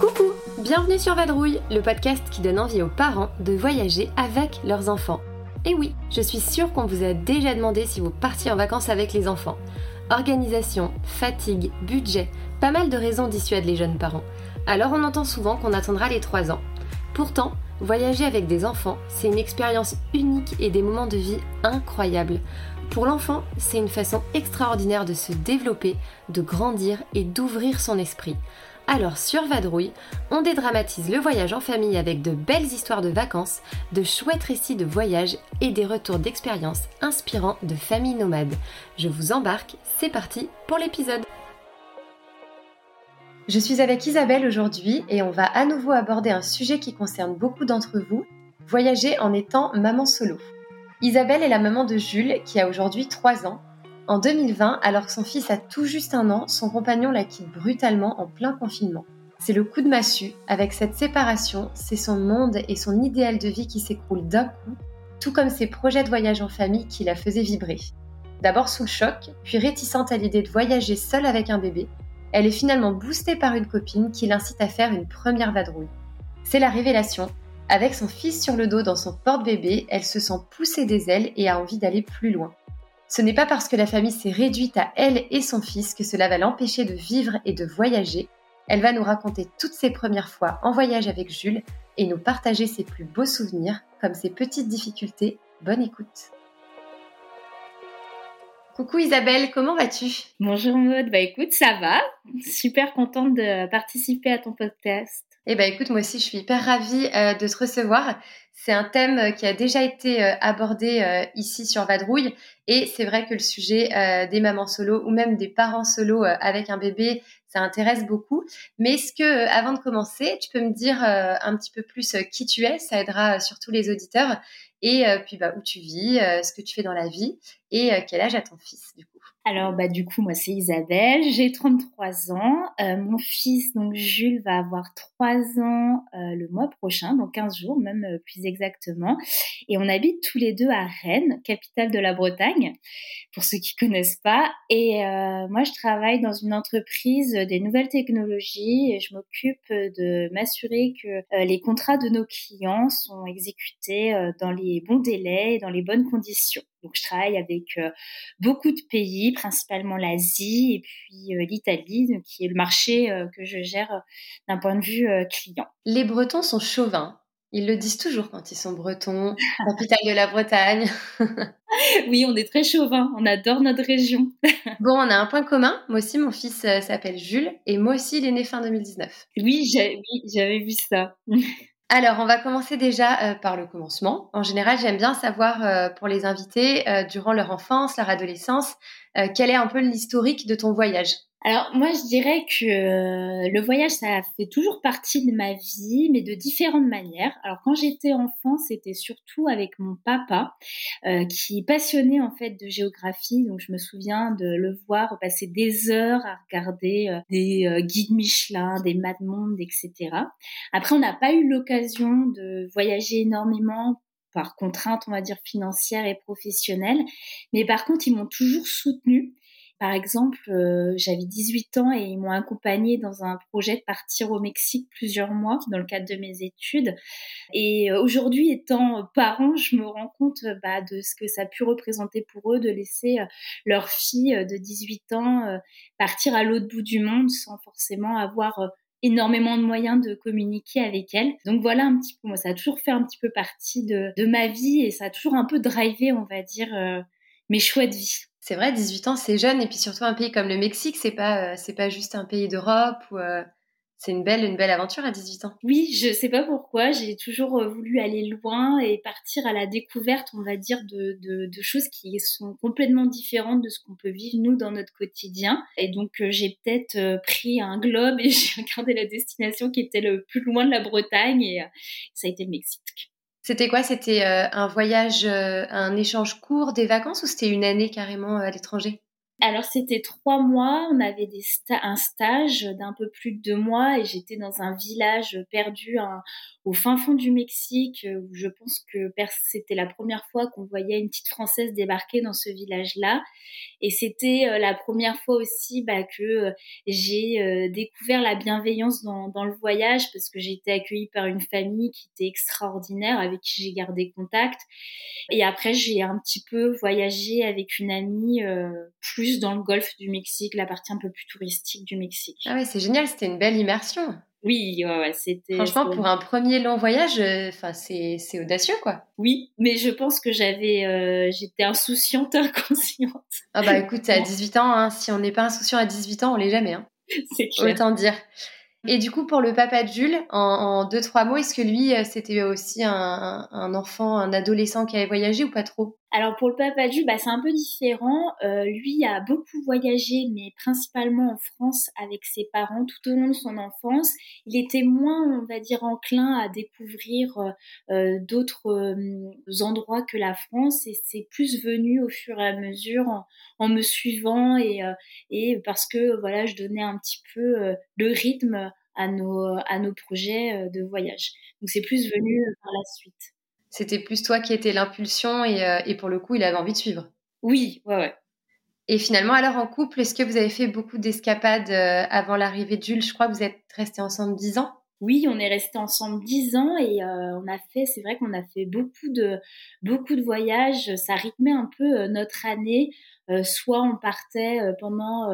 Coucou, bienvenue sur Vadrouille, le podcast qui donne envie aux parents de voyager avec leurs enfants. Et oui, je suis sûre qu'on vous a déjà demandé si vous partiez en vacances avec les enfants. Organisation, fatigue, budget, pas mal de raisons dissuadent les jeunes parents. Alors on entend souvent qu'on attendra les 3 ans. Pourtant, voyager avec des enfants, c'est une expérience unique et des moments de vie incroyables. Pour l'enfant, c'est une façon extraordinaire de se développer, de grandir et d'ouvrir son esprit. Alors sur Vadrouille, on dédramatise le voyage en famille avec de belles histoires de vacances, de chouettes récits de voyage et des retours d'expériences inspirants de familles nomades. Je vous embarque, c'est parti pour l'épisode. Je suis avec Isabelle aujourd'hui et on va à nouveau aborder un sujet qui concerne beaucoup d'entre vous, voyager en étant maman solo. Isabelle est la maman de Jules qui a aujourd'hui 3 ans en 2020, alors que son fils a tout juste un an, son compagnon la quitte brutalement en plein confinement. C'est le coup de massue. Avec cette séparation, c'est son monde et son idéal de vie qui s'écroulent d'un coup, tout comme ses projets de voyage en famille qui la faisaient vibrer. D'abord sous le choc, puis réticente à l'idée de voyager seule avec un bébé, elle est finalement boostée par une copine qui l'incite à faire une première vadrouille. C'est la révélation. Avec son fils sur le dos dans son porte-bébé, elle se sent pousser des ailes et a envie d'aller plus loin. Ce n'est pas parce que la famille s'est réduite à elle et son fils que cela va l'empêcher de vivre et de voyager. Elle va nous raconter toutes ses premières fois en voyage avec Jules et nous partager ses plus beaux souvenirs comme ses petites difficultés. Bonne écoute. Coucou Isabelle, comment vas-tu? Bonjour Maud, bah écoute, ça va. Super contente de participer à ton podcast. Eh ben écoute, moi aussi je suis hyper ravie euh, de te recevoir. C'est un thème euh, qui a déjà été euh, abordé ici sur Vadrouille et c'est vrai que le sujet des mamans solo ou même des parents solo avec un bébé, ça intéresse beaucoup. Mais est-ce que avant de commencer, tu peux me dire un petit peu plus qui tu es? Ça aidera surtout les auditeurs et puis bah, où tu vis, ce que tu fais dans la vie et quel âge a ton fils. Alors, bah, du coup, moi, c'est Isabelle, j'ai 33 ans. Euh, mon fils, donc Jules, va avoir 3 ans euh, le mois prochain, donc 15 jours, même euh, plus exactement. Et on habite tous les deux à Rennes, capitale de la Bretagne, pour ceux qui connaissent pas. Et moi, je travaille dans une entreprise des nouvelles technologies et je m'occupe de m'assurer que les contrats de nos clients sont exécutés dans les bons délais et dans les bonnes conditions. Donc, je travaille avec euh, beaucoup de pays, principalement l'Asie et puis euh, l'Italie, qui est le marché euh, que je gère d'un point de vue client. Les Bretons sont chauvins. Ils le disent toujours quand ils sont bretons, capitale de la Bretagne. oui, on est très chauvins. On adore notre région. bon, on a un point commun. Moi aussi, mon fils s'appelle Jules et moi aussi, il est né fin 2019. Oui, j'avais vu ça. Alors, on va commencer déjà euh, par le commencement. En général, j'aime bien savoir euh, pour les invités, euh, durant leur enfance, leur adolescence, quel est un peu l'historique de ton voyage? Alors moi je dirais que euh, le voyage ça fait toujours partie de ma vie mais de différentes manières. Alors quand j'étais enfant c'était surtout avec mon papa euh, qui passionnait en fait de géographie donc je me souviens de le voir passer des heures à regarder euh, des guides Michelin, des map monde etc. Après on n'a pas eu l'occasion de voyager énormément par contrainte, on va dire, financière et professionnelle. Mais par contre, ils m'ont toujours soutenue par exemple, euh, j'avais 18 ans et ils m'ont accompagnée dans un projet de partir au Mexique plusieurs mois dans le cadre de mes études. Et euh, aujourd'hui, étant parent, je me rends compte bah, de ce que ça a pu représenter pour eux de laisser euh, leur fille de 18 ans partir à l'autre bout du monde sans forcément avoir énormément de moyens de communiquer avec elle. Donc voilà un petit peu, moi ça a toujours fait un petit peu partie de ma vie et ça a toujours un peu drivé, on va dire, mes choix de vie. C'est vrai, 18 ans, c'est jeune, et puis surtout un pays comme le Mexique, c'est pas, euh, pas juste un pays d'Europe euh, c'est une belle, une belle aventure à 18 ans. Oui, je sais pas pourquoi, j'ai toujours euh, voulu aller loin et partir à la découverte, on va dire, de, de, de choses qui sont complètement différentes de ce qu'on peut vivre nous dans notre quotidien. Et donc j'ai peut-être pris un globe et j'ai regardé la destination qui était le plus loin de la Bretagne et ça a été le Mexique. C'était quoi? C'était euh, un voyage, euh, un échange court, des vacances ou c'était une année carrément euh, à l'étranger? Alors c'était trois mois, on avait un stage d'un peu plus de deux mois et j'étais dans un village perdu au fin fond du Mexique où je pense que c'était la première fois qu'on voyait une petite Française débarquer dans ce village-là. Et c'était euh, la première fois aussi bah, que euh, j'ai euh, découvert la bienveillance dans, le voyage parce que j'ai été accueillie par une famille qui était extraordinaire avec qui j'ai gardé contact. Et après j'ai un petit peu voyagé avec une amie plus dans le golfe du Mexique, la partie un peu plus touristique du Mexique. Ah ouais, c'est génial, c'était une belle immersion. Oui, ouais, ouais c'était. Franchement, pour un premier long voyage, euh, enfin, c'est, c'est audacieux, quoi. Oui, mais je pense que j'avais, euh, j'étais insouciante, inconsciente. Ah bah écoute, à 18 ans, hein, si on n'est pas insouciant à 18 ans, on l'est jamais. Hein. C'est clair. Autant dire. Et du coup, pour le papa de Jules, en, deux, trois mots, est-ce que lui, euh, c'était aussi un, un, enfant, un adolescent qui avait voyagé ou pas trop? Alors pour le papa Jules, bah, c'est un peu différent. Euh, lui a beaucoup voyagé, mais principalement en France avec ses parents tout au long de son enfance. Il était moins, on va dire, enclin à découvrir euh, d'autres euh, endroits que la France, et c'est plus venu au fur et à mesure en, en me suivant et, et parce que voilà, je donnais un petit peu le rythme à nos, à nos projets euh, de voyage. Donc c'est plus venu euh, par la suite. C'était plus toi qui étais l'impulsion et, euh, et, pour le coup, il avait envie de suivre. Oui, ouais, ouais. Et finalement, alors en couple, est-ce que vous avez fait beaucoup d'escapades avant l'arrivée de Jules? Je crois que vous êtes restés ensemble dix ans. Oui, on est restés ensemble dix ans et on a fait, c'est vrai qu'on a fait beaucoup de beaucoup de voyages. Ça rythmait un peu notre année. Euh, soit on partait euh, pendant,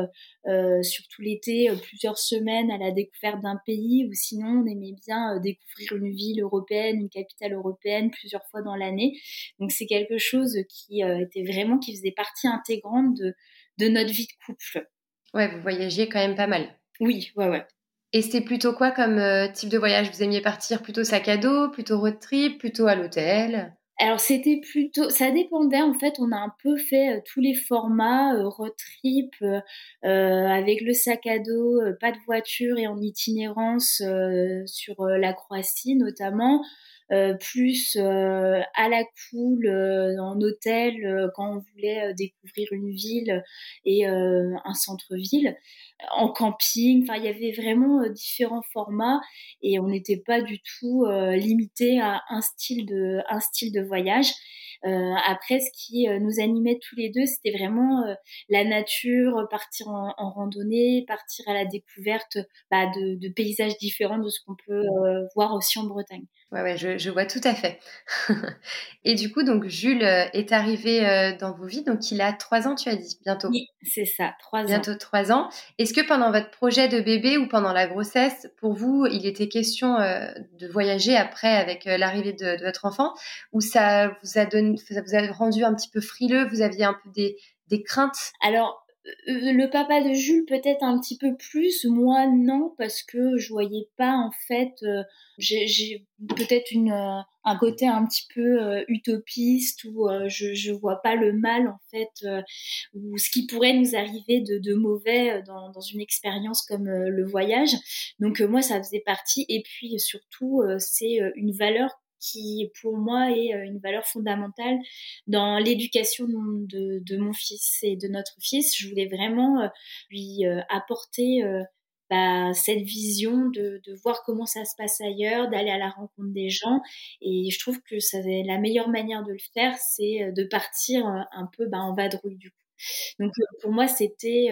euh, surtout l'été, plusieurs semaines à la découverte d'un pays, ou sinon on aimait bien découvrir une ville européenne, une capitale européenne plusieurs fois dans l'année. Donc c'est quelque chose qui était vraiment, qui faisait partie intégrante de, de notre vie de couple. Ouais, vous voyagiez quand même pas mal. Oui, ouais, ouais. Et c'était plutôt quoi comme type de voyage? Vous aimiez partir plutôt sac à dos, plutôt road trip, plutôt à l'hôtel? Alors c'était plutôt, ça dépendait en fait. On a un peu fait euh, tous les formats euh, road trip euh, avec le sac à dos, pas de voiture et en itinérance sur la Croatie notamment. Plus à la cool en hôtel quand on voulait découvrir une ville et un centre-ville en camping. Enfin, il y avait vraiment différents formats et on n'était pas du tout limité à un style de un style de voyage. Euh, après, ce qui euh, nous animait tous les deux, c'était vraiment euh, la nature, partir en, en, randonnée, partir à la découverte bah, de, de, paysages différents de ce qu'on peut voir aussi en Bretagne. Ouais, ouais, je, je vois tout à fait. et du coup, donc Jules est arrivé dans vos vies, donc il a trois ans, tu as dit, bientôt. Oui, c'est ça, trois ans. Bientôt trois ans. Est-ce que pendant votre projet de bébé ou pendant la grossesse, pour vous, il était question de voyager après avec l'arrivée de, de, votre enfant, ou ça vous a donné ça vous a rendu un petit peu frileux? Vous aviez un peu des, des craintes? Alors, euh, le papa de Jules peut-être un petit peu plus, moi non, parce que je voyais pas en fait, euh, j'ai peut-être euh, un côté un petit peu utopiste où je je vois pas le mal en fait ou ce qui pourrait nous arriver de, de mauvais dans, dans une expérience comme le voyage. Donc moi ça faisait partie et puis surtout c'est une valeur qui pour moi est euh, une valeur fondamentale dans l'éducation de, mon fils et de notre fils. Je voulais vraiment euh, lui euh, apporter bah, cette vision de, de, voir comment ça se passe ailleurs, d'aller à la rencontre des gens. Et je trouve que ça, la meilleure manière de le faire, c'est de partir un peu bah, en vadrouille du coup. Donc pour moi, c'était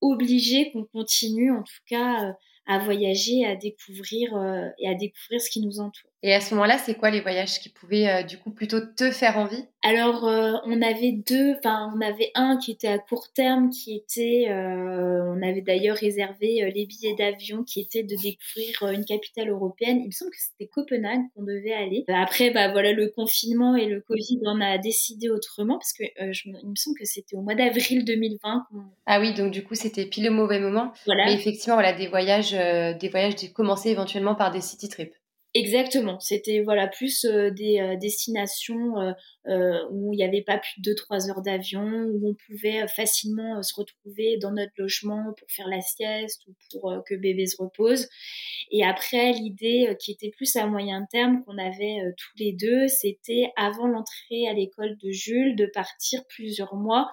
obligé qu'on continue en tout cas à voyager, à découvrir et à découvrir ce qui nous entoure. Et à ce moment-là, c'est quoi les voyages qui pouvaient euh, du coup plutôt te faire envie? Alors, euh, on avait deux, enfin, on avait un qui était à court terme, qui était, euh, on avait d'ailleurs réservé les billets d'avion, qui était de découvrir une capitale européenne. Il me semble que c'était Copenhague qu'on devait aller. Après, bah voilà, le confinement et le Covid, on a décidé autrement parce que je, il me semble que c'était au mois d'avril 2020. Ah oui, donc du coup, c'était pile au mauvais moment. Voilà. Mais effectivement, voilà, des voyages, des voyages commencés éventuellement par des city trips. Exactement. C'était voilà plus euh, des euh, destinations euh, où il n'y avait pas plus de 2-3 heures d'avion, où on pouvait facilement se retrouver dans notre logement pour faire la sieste ou pour que bébé se repose. Et après, l'idée qui était plus à moyen terme qu'on avait tous les deux, c'était avant l'entrée à l'école de Jules de partir plusieurs mois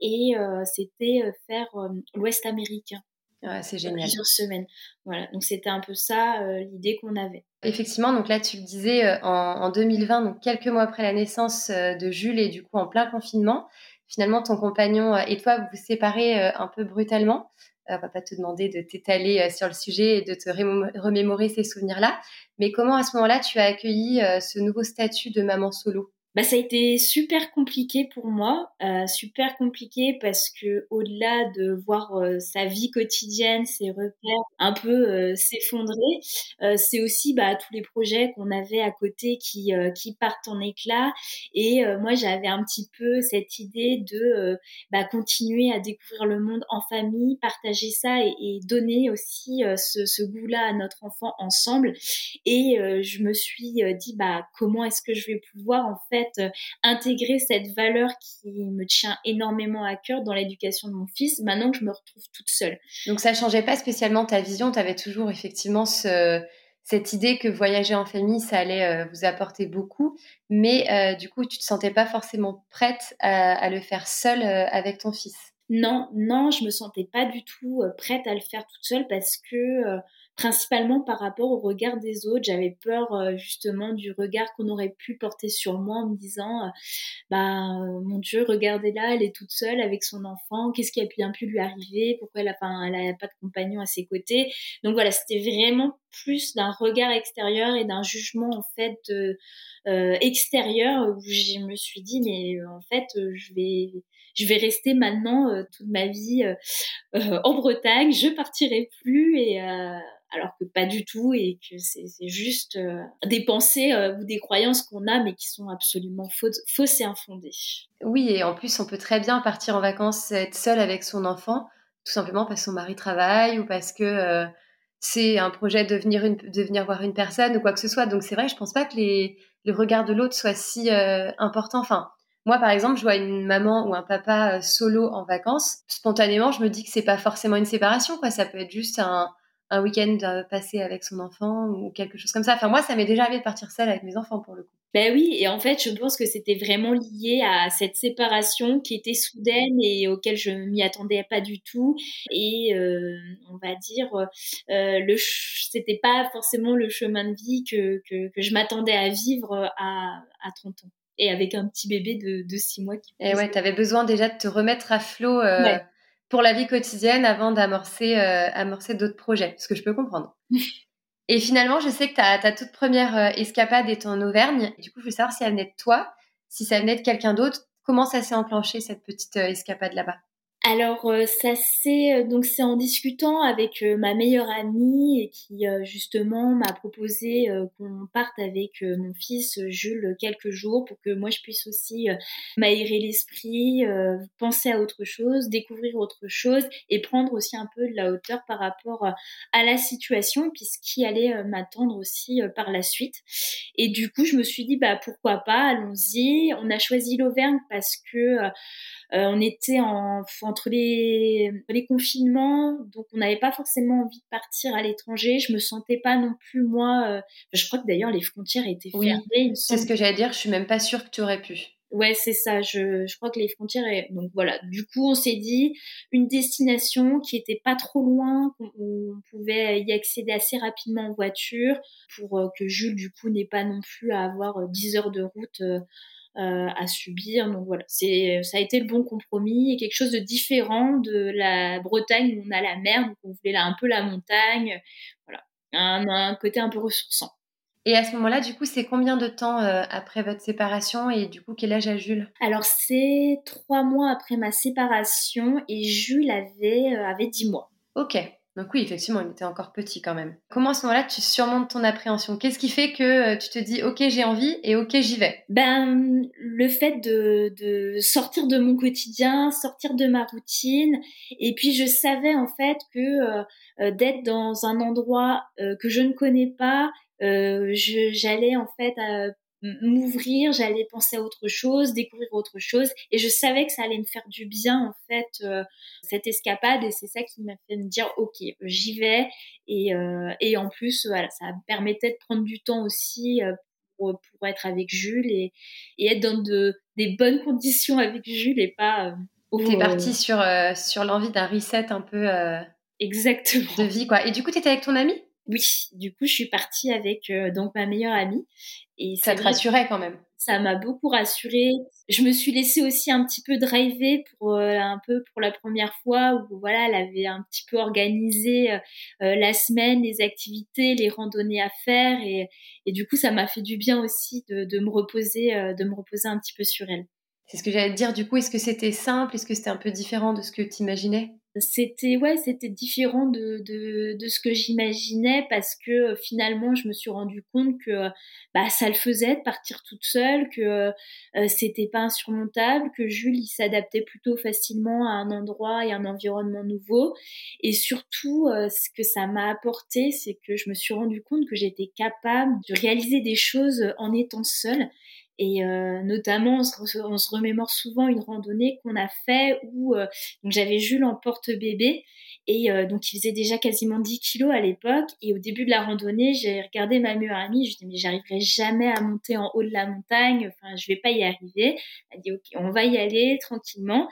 et c'était faire l'Ouest américain. Ouais, c'est génial. Plusieurs semaines. Voilà, donc c'était un peu ça l'idée qu'on avait. Effectivement, donc là tu le disais euh, en, 2020, donc quelques mois après la naissance euh, de Jules et du coup en plein confinement, finalement ton compagnon euh, et toi vous vous séparez un peu brutalement. On va pas te demander de t'étaler sur le sujet et de te remémorer ces souvenirs-là, mais comment à ce moment-là tu as accueilli ce nouveau statut de maman solo? Bah, ça a été super compliqué pour moi, euh, super compliqué parce que au-delà de voir euh, sa vie quotidienne, ses repères un peu euh, s'effondrer, c'est aussi bah, tous les projets qu'on avait à côté qui qui partent en éclat. Et moi, j'avais un petit peu cette idée de bah, continuer à découvrir le monde en famille, partager ça et, et donner aussi ce, ce goût-là à notre enfant ensemble. Et je me suis dit bah comment est-ce que je vais pouvoir en fait euh, intégrer cette valeur qui me tient énormément à cœur dans l'éducation de mon fils, maintenant que je me retrouve toute seule. Donc ça changeait pas spécialement ta vision, tu avais toujours effectivement cette idée que voyager en famille, ça allait euh, vous apporter beaucoup, mais euh, du coup, tu te sentais pas forcément prête à, le faire seule avec ton fils? Non, non, je me sentais pas du tout prête à le faire toute seule parce que principalement par rapport au regard des autres. J'avais peur euh, justement du regard qu'on aurait pu porter sur moi en me disant, euh, bah mon Dieu, regardez-la, elle est toute seule avec son enfant. Qu'est-ce qui a bien pu lui arriver? Pourquoi elle a, elle a pas de compagnon à ses côtés? Donc voilà, c'était vraiment plus d'un regard extérieur et d'un jugement en fait euh, extérieur où je me suis dit mais en fait je vais je vais rester maintenant toute ma vie en Bretagne, je partirai plus et alors que pas du tout et que c'est juste euh, des pensées euh, ou des croyances qu'on a mais qui sont absolument fausses, et infondées. Oui, et en plus on peut très bien partir en vacances, être seul avec son enfant, tout simplement parce que son mari travaille ou parce que euh, c'est un projet de venir, de venir voir une personne ou quoi que ce soit. Donc c'est vrai, je pense pas que les, le regard de l'autre soit si important. Enfin, moi, par exemple, je vois une maman ou un papa solo en vacances. Spontanément, je me dis que c'est pas forcément une séparation, quoi. Ça peut être juste un, un week-end passé avec son enfant ou quelque chose comme ça. Enfin, moi, ça m'est déjà arrivé de partir seule avec mes enfants pour le coup. Ben oui, et en fait, je pense que c'était vraiment lié à cette séparation qui était soudaine et auquel je m'y attendais pas du tout. Et euh, on va dire, euh, le c'était pas forcément le chemin de vie que, que, que je m'attendais à vivre à, à 30 ans. Et avec un petit bébé de, de 6 mois qui. Et ouais, tu avais besoin déjà de te remettre à flot. Euh, pour la vie quotidienne avant d'amorcer euh, amorcer d'autres projets, ce que je peux comprendre. Et finalement, je sais que ta, ta toute première euh, escapade est en Auvergne. Du coup, je veux savoir si elle venait de toi, si ça venait de quelqu'un d'autre. Comment ça s'est enclenché, cette petite euh, escapade là-bas? Alors euh, ça c'est euh, donc c'est en discutant avec euh, ma meilleure amie et qui justement m'a proposé qu'on parte avec mon fils Jules quelques jours pour que moi je puisse aussi m'aérer l'esprit, penser à autre chose, découvrir autre chose et prendre aussi un peu de la hauteur par rapport à la situation puisqu'il allait m'attendre aussi par la suite. Et du coup je me suis dit bah pourquoi pas, allons-y. On a choisi l'Auvergne parce que euh, on était en, entre les, les confinements, donc on n'avait pas forcément envie de partir à l'étranger. Je me sentais pas non plus moi. Euh, je crois que d'ailleurs les frontières étaient fermées. Oui, c'est ce que j'allais dire. Je suis même pas sûre que tu aurais pu. Ouais, c'est ça. Je, je crois que les frontières. Donc voilà. Du coup, on s'est dit une destination qui était pas trop loin, qu'on on pouvait y accéder assez rapidement en voiture, pour euh, que Jules du coup n'ait pas non plus à avoir 10 heures de route euh, à subir. Donc voilà, c'est ça a été le bon compromis et quelque chose de différent de la Bretagne où on a la mer, donc on voulait là un peu la montagne. Voilà, un, un côté un peu ressourçant. Et à ce moment-là, du coup, c'est combien de temps euh, après votre séparation et du coup, quel âge a Jules? Alors, c'est trois mois après ma séparation et Jules avait, euh, avait dix mois. Ok. Donc oui, effectivement, il était encore petit quand même. Comment à ce moment-là tu surmontes ton appréhension? Qu'est-ce qui fait que euh, tu te dis ok j'ai envie et ok j'y vais? Ben le fait de, de, sortir de mon quotidien, sortir de ma routine, et puis je savais en fait que euh, euh, d'être dans un endroit que je ne connais pas, j'allais en fait m'ouvrir, j'allais penser à autre chose, découvrir autre chose, et je savais que ça allait me faire du bien en fait euh, cette escapade, et c'est ça qui m'a fait me dire ok, j'y vais, et, euh, et en plus voilà, ça me permettait de prendre du temps aussi euh, pour, pour, être avec Jules et, et être dans de, des bonnes conditions avec Jules et pas. T'es partie sur sur l'envie d'un reset un peu. Exactement. De vie quoi. Et du coup, t'étais avec ton ami oui, du coup, je suis partie avec euh, donc ma meilleure amie. Et ça te rassurait quand même Ça m'a beaucoup rassurée. Je me suis laissée aussi un petit peu driver pour euh, un peu pour la première fois où voilà, elle avait un petit peu organisé euh, la semaine, les activités, les randonnées à faire et, et du coup, ça m'a fait du bien aussi de, de me reposer, de me reposer un petit peu sur elle. C'est ce que j'allais te dire. Du coup, est-ce que c'était simple? Est-ce que c'était un peu différent de ce que tu imaginais c'était ouais c'était différent de, de, de, ce que j'imaginais parce que euh, finalement je me suis rendu compte que bah ça le faisait de partir toute seule que euh, c'était pas insurmontable que Jules il s'adaptait plutôt facilement à un endroit et un environnement nouveau. Et surtout euh, ce que ça m'a apporté c'est que je me suis rendu compte que j'étais capable de réaliser des choses en étant seule et euh, notamment, on se, remémore souvent une randonnée qu'on a fait où euh, j'avais Jules en porte-bébé et euh, donc il faisait déjà quasiment 10 kilos à l'époque. Et au début de la randonnée, j'ai regardé ma meilleure amie. Je dit mais j'arriverai jamais à monter en haut de la montagne. Enfin, je vais pas y arriver. Elle a dit ok, on va y aller tranquillement.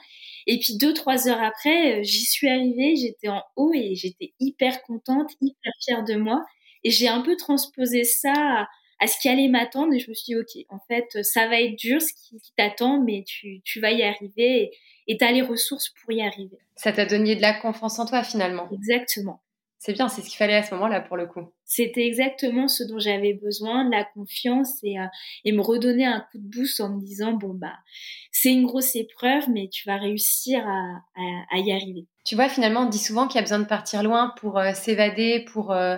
Et puis deux trois heures après, j'y suis arrivée. J'étais en haut et j'étais hyper contente, hyper fière de moi. Et j'ai un peu transposé ça à ce qui allait m'attendre et je me suis dit, ok, en fait, ça va être dur ce qui, t'attend, mais tu, tu, vas y arriver et tu as les ressources pour y arriver. Ça t'a donné de la confiance en toi finalement. Exactement. C'est bien, c'est ce qu'il fallait à ce moment-là pour le coup. C'était exactement ce dont j'avais besoin, de la confiance et, euh, et me redonner un coup de boost en me disant, bon, bah, c'est une grosse épreuve, mais tu vas réussir à, à, y arriver. Tu vois, finalement, on dit souvent qu'il y a besoin de partir loin pour euh, s'évader, pour... Euh,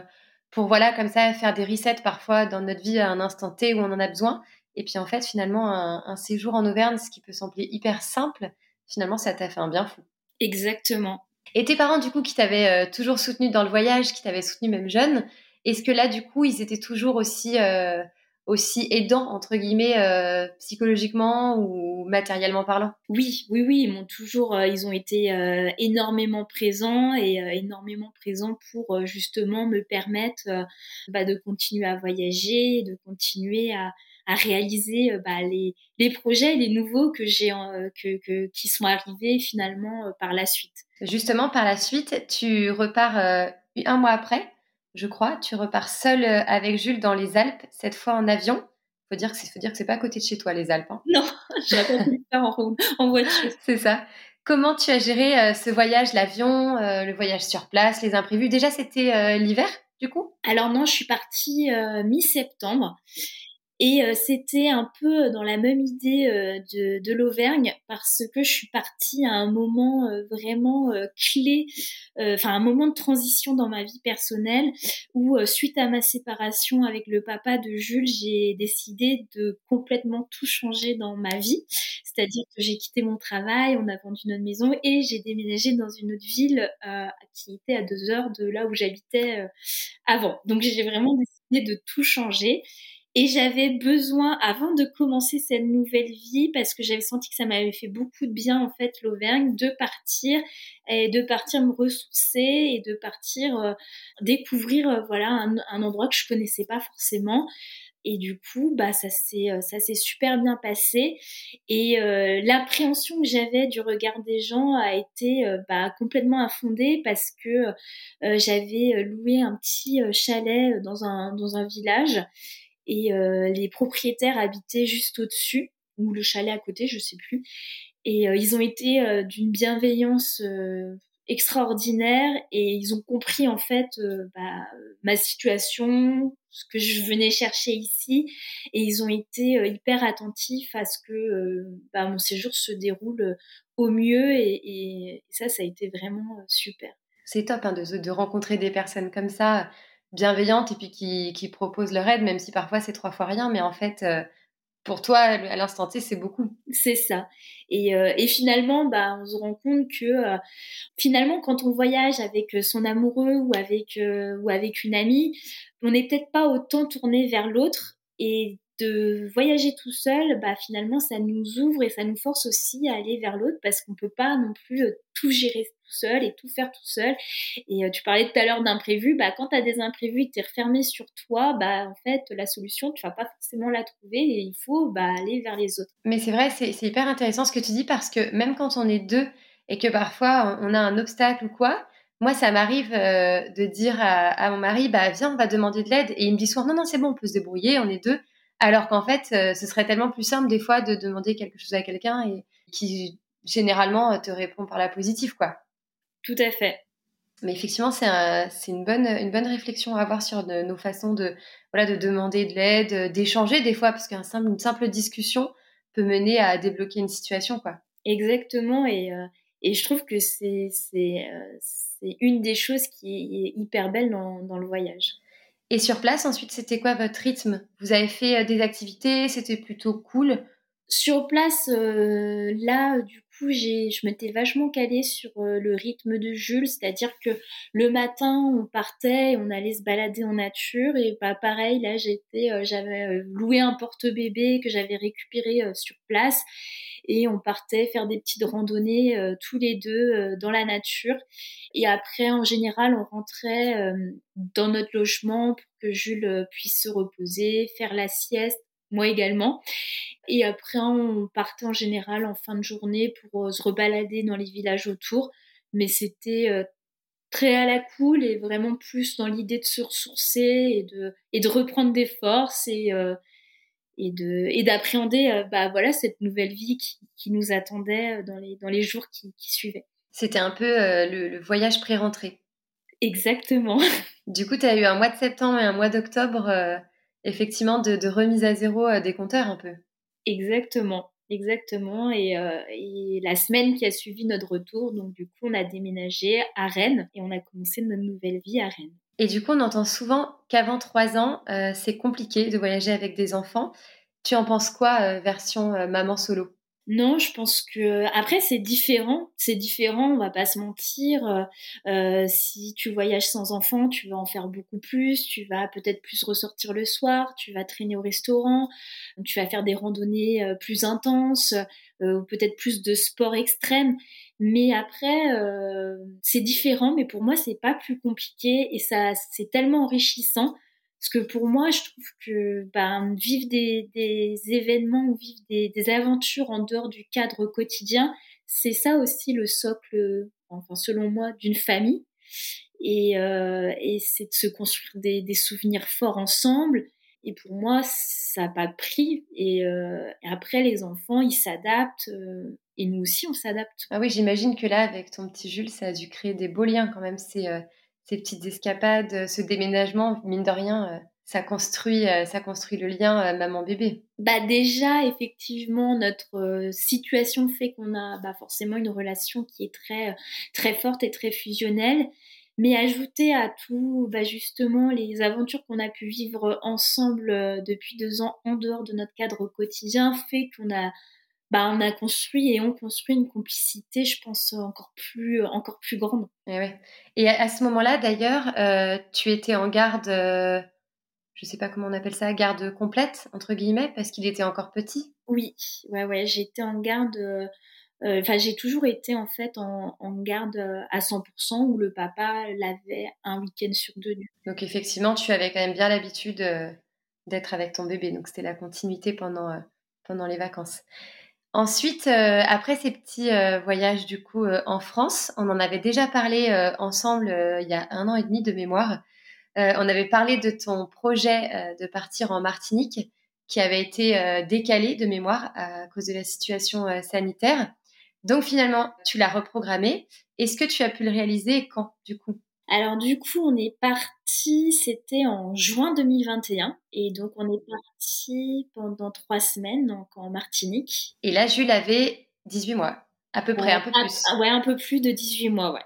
pour voilà comme ça faire des resets parfois dans notre vie à un instant T où on en a besoin. Et puis en fait finalement un, séjour en Auvergne, ce qui peut sembler hyper simple, finalement ça t'a fait un bien fou. Exactement. Et tes parents du coup qui t'avaient euh, toujours soutenu dans le voyage, qui t'avaient soutenu même jeune, est-ce que là du coup ils étaient toujours aussi euh, aussi aidant entre guillemets euh, psychologiquement ou matériellement parlant Oui, oui, oui, ils m'ont toujours, euh, ils ont été euh, énormément présents et énormément présents pour justement me permettre bah, de continuer à voyager, de continuer à, à réaliser bah, les, les projets, les nouveaux que j'ai, que, que, qui sont arrivés finalement par la suite. Justement, par la suite, tu repars un mois après je crois. Tu repars seul euh, avec Jules dans les Alpes, cette fois en avion. Faut dire que c'est, faut dire que c'est pas à côté de chez toi les Alpes. Hein. Non, j'aurais pas pu faire en, en voiture. c'est ça. Comment tu as géré euh, ce voyage, l'avion, euh, le voyage sur place, les imprévus? Déjà, c'était l'hiver, du coup? Alors non, je suis partie mi-septembre et euh, c'était un peu dans la même idée euh, de, de l'Auvergne parce que je suis partie à un moment euh, vraiment clé, enfin un moment de transition dans ma vie personnelle où suite à ma séparation avec le papa de Jules, j'ai décidé de complètement tout changer dans ma vie. C'est-à-dire que j'ai quitté mon travail, on a vendu notre maison et j'ai déménagé dans une autre ville qui était à deux heures de là où j'habitais avant. Donc j'ai vraiment décidé de tout changer. Et j'avais besoin, avant de commencer cette nouvelle vie, parce que j'avais senti que ça m'avait fait beaucoup de bien, en fait, l'Auvergne, de partir et de partir me ressourcer et de partir euh, découvrir, euh, voilà, un, endroit que je connaissais pas forcément. Et du coup, bah, ça s'est, euh, ça s'est super bien passé. Et l'appréhension que j'avais du regard des gens a été bah, complètement infondée parce que j'avais loué un petit chalet dans un, dans un village et euh, les propriétaires habitaient juste au-dessus ou le chalet à côté, je sais plus. Et euh, ils ont été euh, d'une bienveillance extraordinaire et ils ont compris en fait bah, ma situation, ce que je venais chercher ici et ils ont été hyper attentifs à ce que bah, mon séjour se déroule au mieux et, et, ça, ça a été vraiment super. C'est top hein, de, de, rencontrer des personnes comme ça bienveillantes et puis qui, qui, proposent leur aide, même si parfois c'est trois fois rien, mais en fait, euh, pour toi, à l'instant T, c'est beaucoup. C'est ça. Et, euh, et, finalement, bah, on se rend compte que euh, finalement, quand on voyage avec son amoureux ou avec, ou avec une amie, on n'est peut-être pas autant tourné vers l'autre. Et de voyager tout seul, bah, finalement, ça nous ouvre et ça nous force aussi à aller vers l'autre parce qu'on peut pas non plus tout gérer tout seul et tout faire tout seul. Et euh, tu parlais tout à l'heure d'imprévus, bah, quand tu as des imprévus et que tu es refermé sur toi, bah, en fait, la solution, tu vas pas forcément la trouver et il faut bah, aller vers les autres. Mais c'est vrai, c'est hyper intéressant ce que tu dis parce que même quand on est deux et que parfois on a un obstacle ou quoi, moi, ça m'arrive euh, de dire à, mon mari, bah viens, on va demander de l'aide, et il me dit souvent, non, non, c'est bon, on peut se débrouiller, on est deux. Alors qu'en fait, euh, ce serait tellement plus simple des fois de demander quelque chose à quelqu'un et qui généralement te répond par la positive, quoi. Tout à fait. Mais effectivement, c'est une, bonne, une bonne réflexion à avoir sur nos façons de, voilà, de demander de l'aide, d'échanger des fois, parce qu'une simple, simple discussion peut mener à débloquer une situation. Quoi. Exactement, et, euh, et je trouve que c'est euh, une des choses qui est hyper belle dans, dans le voyage. Et sur place, ensuite, c'était quoi votre rythme? Vous avez fait euh, des activités? C'était plutôt cool? Sur place, là, du coup, je m'étais vachement calée sur euh, le rythme de Jules, c'est-à-dire que le matin, on partait, on allait se balader en nature, et bah, pareil, là, j'étais, euh, j'avais euh, loué un porte-bébé que j'avais récupéré sur place, et on partait faire des petites randonnées tous les deux dans la nature. Et après, en général, on rentrait dans notre logement pour que Jules puisse se reposer, faire la sieste moi également. Et après, on partait en général en fin de journée pour euh, se rebalader dans les villages autour. Mais c'était euh, très à la cool et vraiment plus dans l'idée de se ressourcer et de, et de reprendre des forces et, euh, et de et d'appréhender bah voilà cette nouvelle vie qui, qui, nous attendait dans les dans les jours qui, qui suivaient. C'était un peu le, voyage pré-rentrée. Exactement. Du coup, tu as eu un mois de septembre et un mois d'octobre effectivement de, de, remise à zéro des compteurs un peu. Exactement, exactement. Et, euh, et, la semaine qui a suivi notre retour, donc du coup, on a déménagé à Rennes et on a commencé notre nouvelle vie à Rennes. Et du coup, on entend souvent qu'avant trois ans, euh, c'est compliqué de voyager avec des enfants. Tu en penses quoi, euh, version maman solo? Non, je pense que après c'est différent, c'est différent, on va pas se mentir. Euh, euh, si tu voyages sans enfant, tu vas en faire beaucoup plus, tu vas peut-être plus ressortir le soir, tu vas traîner au restaurant, tu vas faire des randonnées euh, plus intenses, ou peut-être plus de sport extrême. Mais après, c'est différent, mais pour moi c'est pas plus compliqué et ça c'est tellement enrichissant parce que pour moi, je trouve que ben, vivre des, événements ou vivre des, aventures en dehors du cadre quotidien, c'est ça aussi le socle, selon moi, d'une famille. Et, euh, et c'est de se construire des, souvenirs forts ensemble. Et pour moi, ça n'a pas de prix. Et, euh, après, les enfants, ils s'adaptent. Euh, et nous aussi, on s'adapte. Ah oui, j'imagine que là, avec ton petit Jules, ça a dû créer des beaux liens quand même. C'est ces petites escapades, euh, ce déménagement, mine de rien, euh, ça construit, euh, ça construit le lien maman-bébé. Bah déjà, effectivement, notre situation fait qu'on a bah, forcément une relation qui est très, très forte et très fusionnelle. Mais ajouter à tout, bah justement, les aventures qu'on a pu vivre ensemble depuis deux ans en dehors de notre cadre quotidien fait qu'on a bah, on a construit et on construit une complicité, je pense, encore plus, encore plus grande. Et, eh et à, ce moment-là, d'ailleurs, euh, tu étais en garde, euh, je ne sais pas comment on appelle ça, garde complète, entre guillemets, parce qu'il était encore petit? Oui, ouais, ouais, j'étais en garde. Euh, enfin, j'ai toujours été en fait en, garde à 100% où le papa l'avait un week-end sur deux. Donc effectivement, tu avais quand même bien l'habitude d'être avec ton bébé, donc c'était la continuité pendant, pendant les vacances. Ensuite, euh, après ces petits euh, voyages du coup euh, en France, on en avait déjà parlé ensemble il y a un an et demi de mémoire. on avait parlé de ton projet de partir en Martinique qui avait été décalé de mémoire à cause de la situation sanitaire. Donc finalement, tu l'as reprogrammé. Est-ce que tu as pu le réaliser quand du coup? Alors du coup, on est parti, c'était en juin 2021, et donc on est parti pendant trois semaines, donc en Martinique. Et là, Jules avait 18 mois, à peu près, un peu plus. ouais, un peu plus de 18 mois, ouais.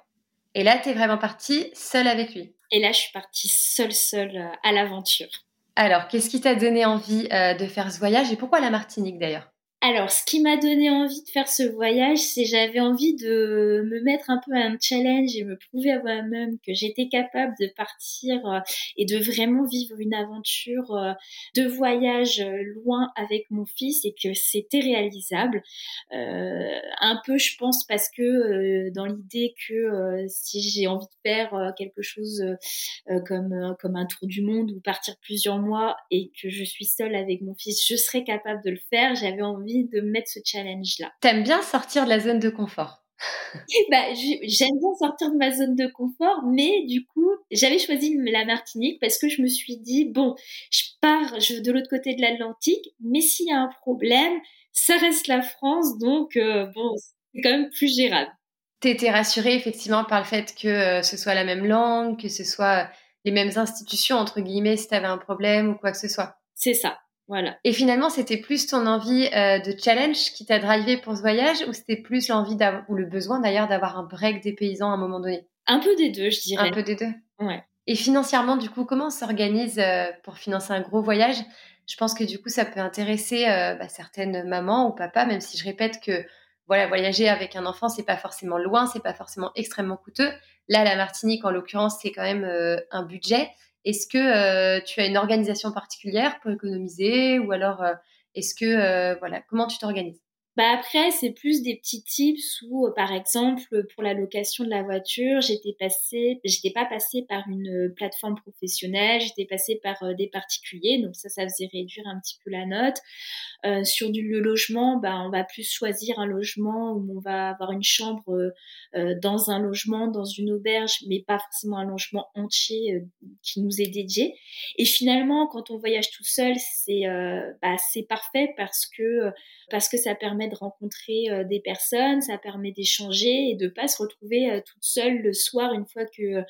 Et là, tu es vraiment partie seule avec lui Et là, je suis partie seule, seule euh, à l'aventure. Alors, qu'est-ce qui t'a donné envie de faire ce voyage et pourquoi la Martinique d'ailleurs? Alors, ce qui m'a donné envie de faire ce voyage, c'est j'avais envie de me mettre un peu à un challenge et me prouver à moi-même que j'étais capable de partir euh, et de vraiment vivre une aventure euh, de voyage euh, loin avec mon fils et que c'était réalisable. un peu, je pense, parce que dans l'idée que si j'ai envie de faire quelque chose comme comme un tour du monde ou partir plusieurs mois et que je suis seule avec mon fils, je serais capable de le faire. J'avais envie de mettre ce challenge-là. T'aimes bien sortir de la zone de confort bah, j'aime bien sortir de ma zone de confort, mais du coup, j'avais choisi la Martinique parce que je me suis dit, bon, je pars je, de l'autre côté de l'Atlantique, mais s'il y a un problème, ça reste la France, donc euh, bon, c'est quand même plus gérable. T'étais rassurée effectivement par le fait que euh, ce soit la même langue, que ce soit les mêmes institutions, entre guillemets, si t'avais un problème ou quoi que ce soit. C'est ça. Voilà. Et finalement, c'était plus ton envie euh, de challenge qui t'a drivé pour ce voyage ou c'était plus l'envie ou le besoin d'ailleurs d'avoir un break des paysans à un moment donné? Un peu des deux, je dirais. Un peu des deux. Ouais. Et financièrement, du coup, comment on s'organise euh, pour financer un gros voyage? Je pense que du coup, ça peut intéresser euh, bah, certaines mamans ou papas, même si je répète que voilà, voyager avec un enfant, c'est pas forcément loin, c'est pas forcément extrêmement coûteux. Là, la Martinique, en l'occurrence, c'est quand même un budget. Est-ce que euh, tu as une organisation particulière pour économiser ou alors euh, est-ce que euh, voilà comment tu t'organises? Bah après, c'est plus des petits tips où, par exemple, pour la location de la voiture, j'étais passée, j'étais pas passée par une plateforme professionnelle, j'étais passée par des particuliers, donc ça, ça faisait réduire un petit peu la note. Euh, sur du le logement, bah, on va plus choisir un logement où on va avoir une chambre euh, euh, dans un logement, dans une auberge, mais pas forcément un logement entier qui nous est dédié. Et finalement, quand on voyage tout seul, c'est bah, parfait parce que parce que ça permet de rencontrer des personnes, ça permet d'échanger et de pas se retrouver toute seule le soir une fois que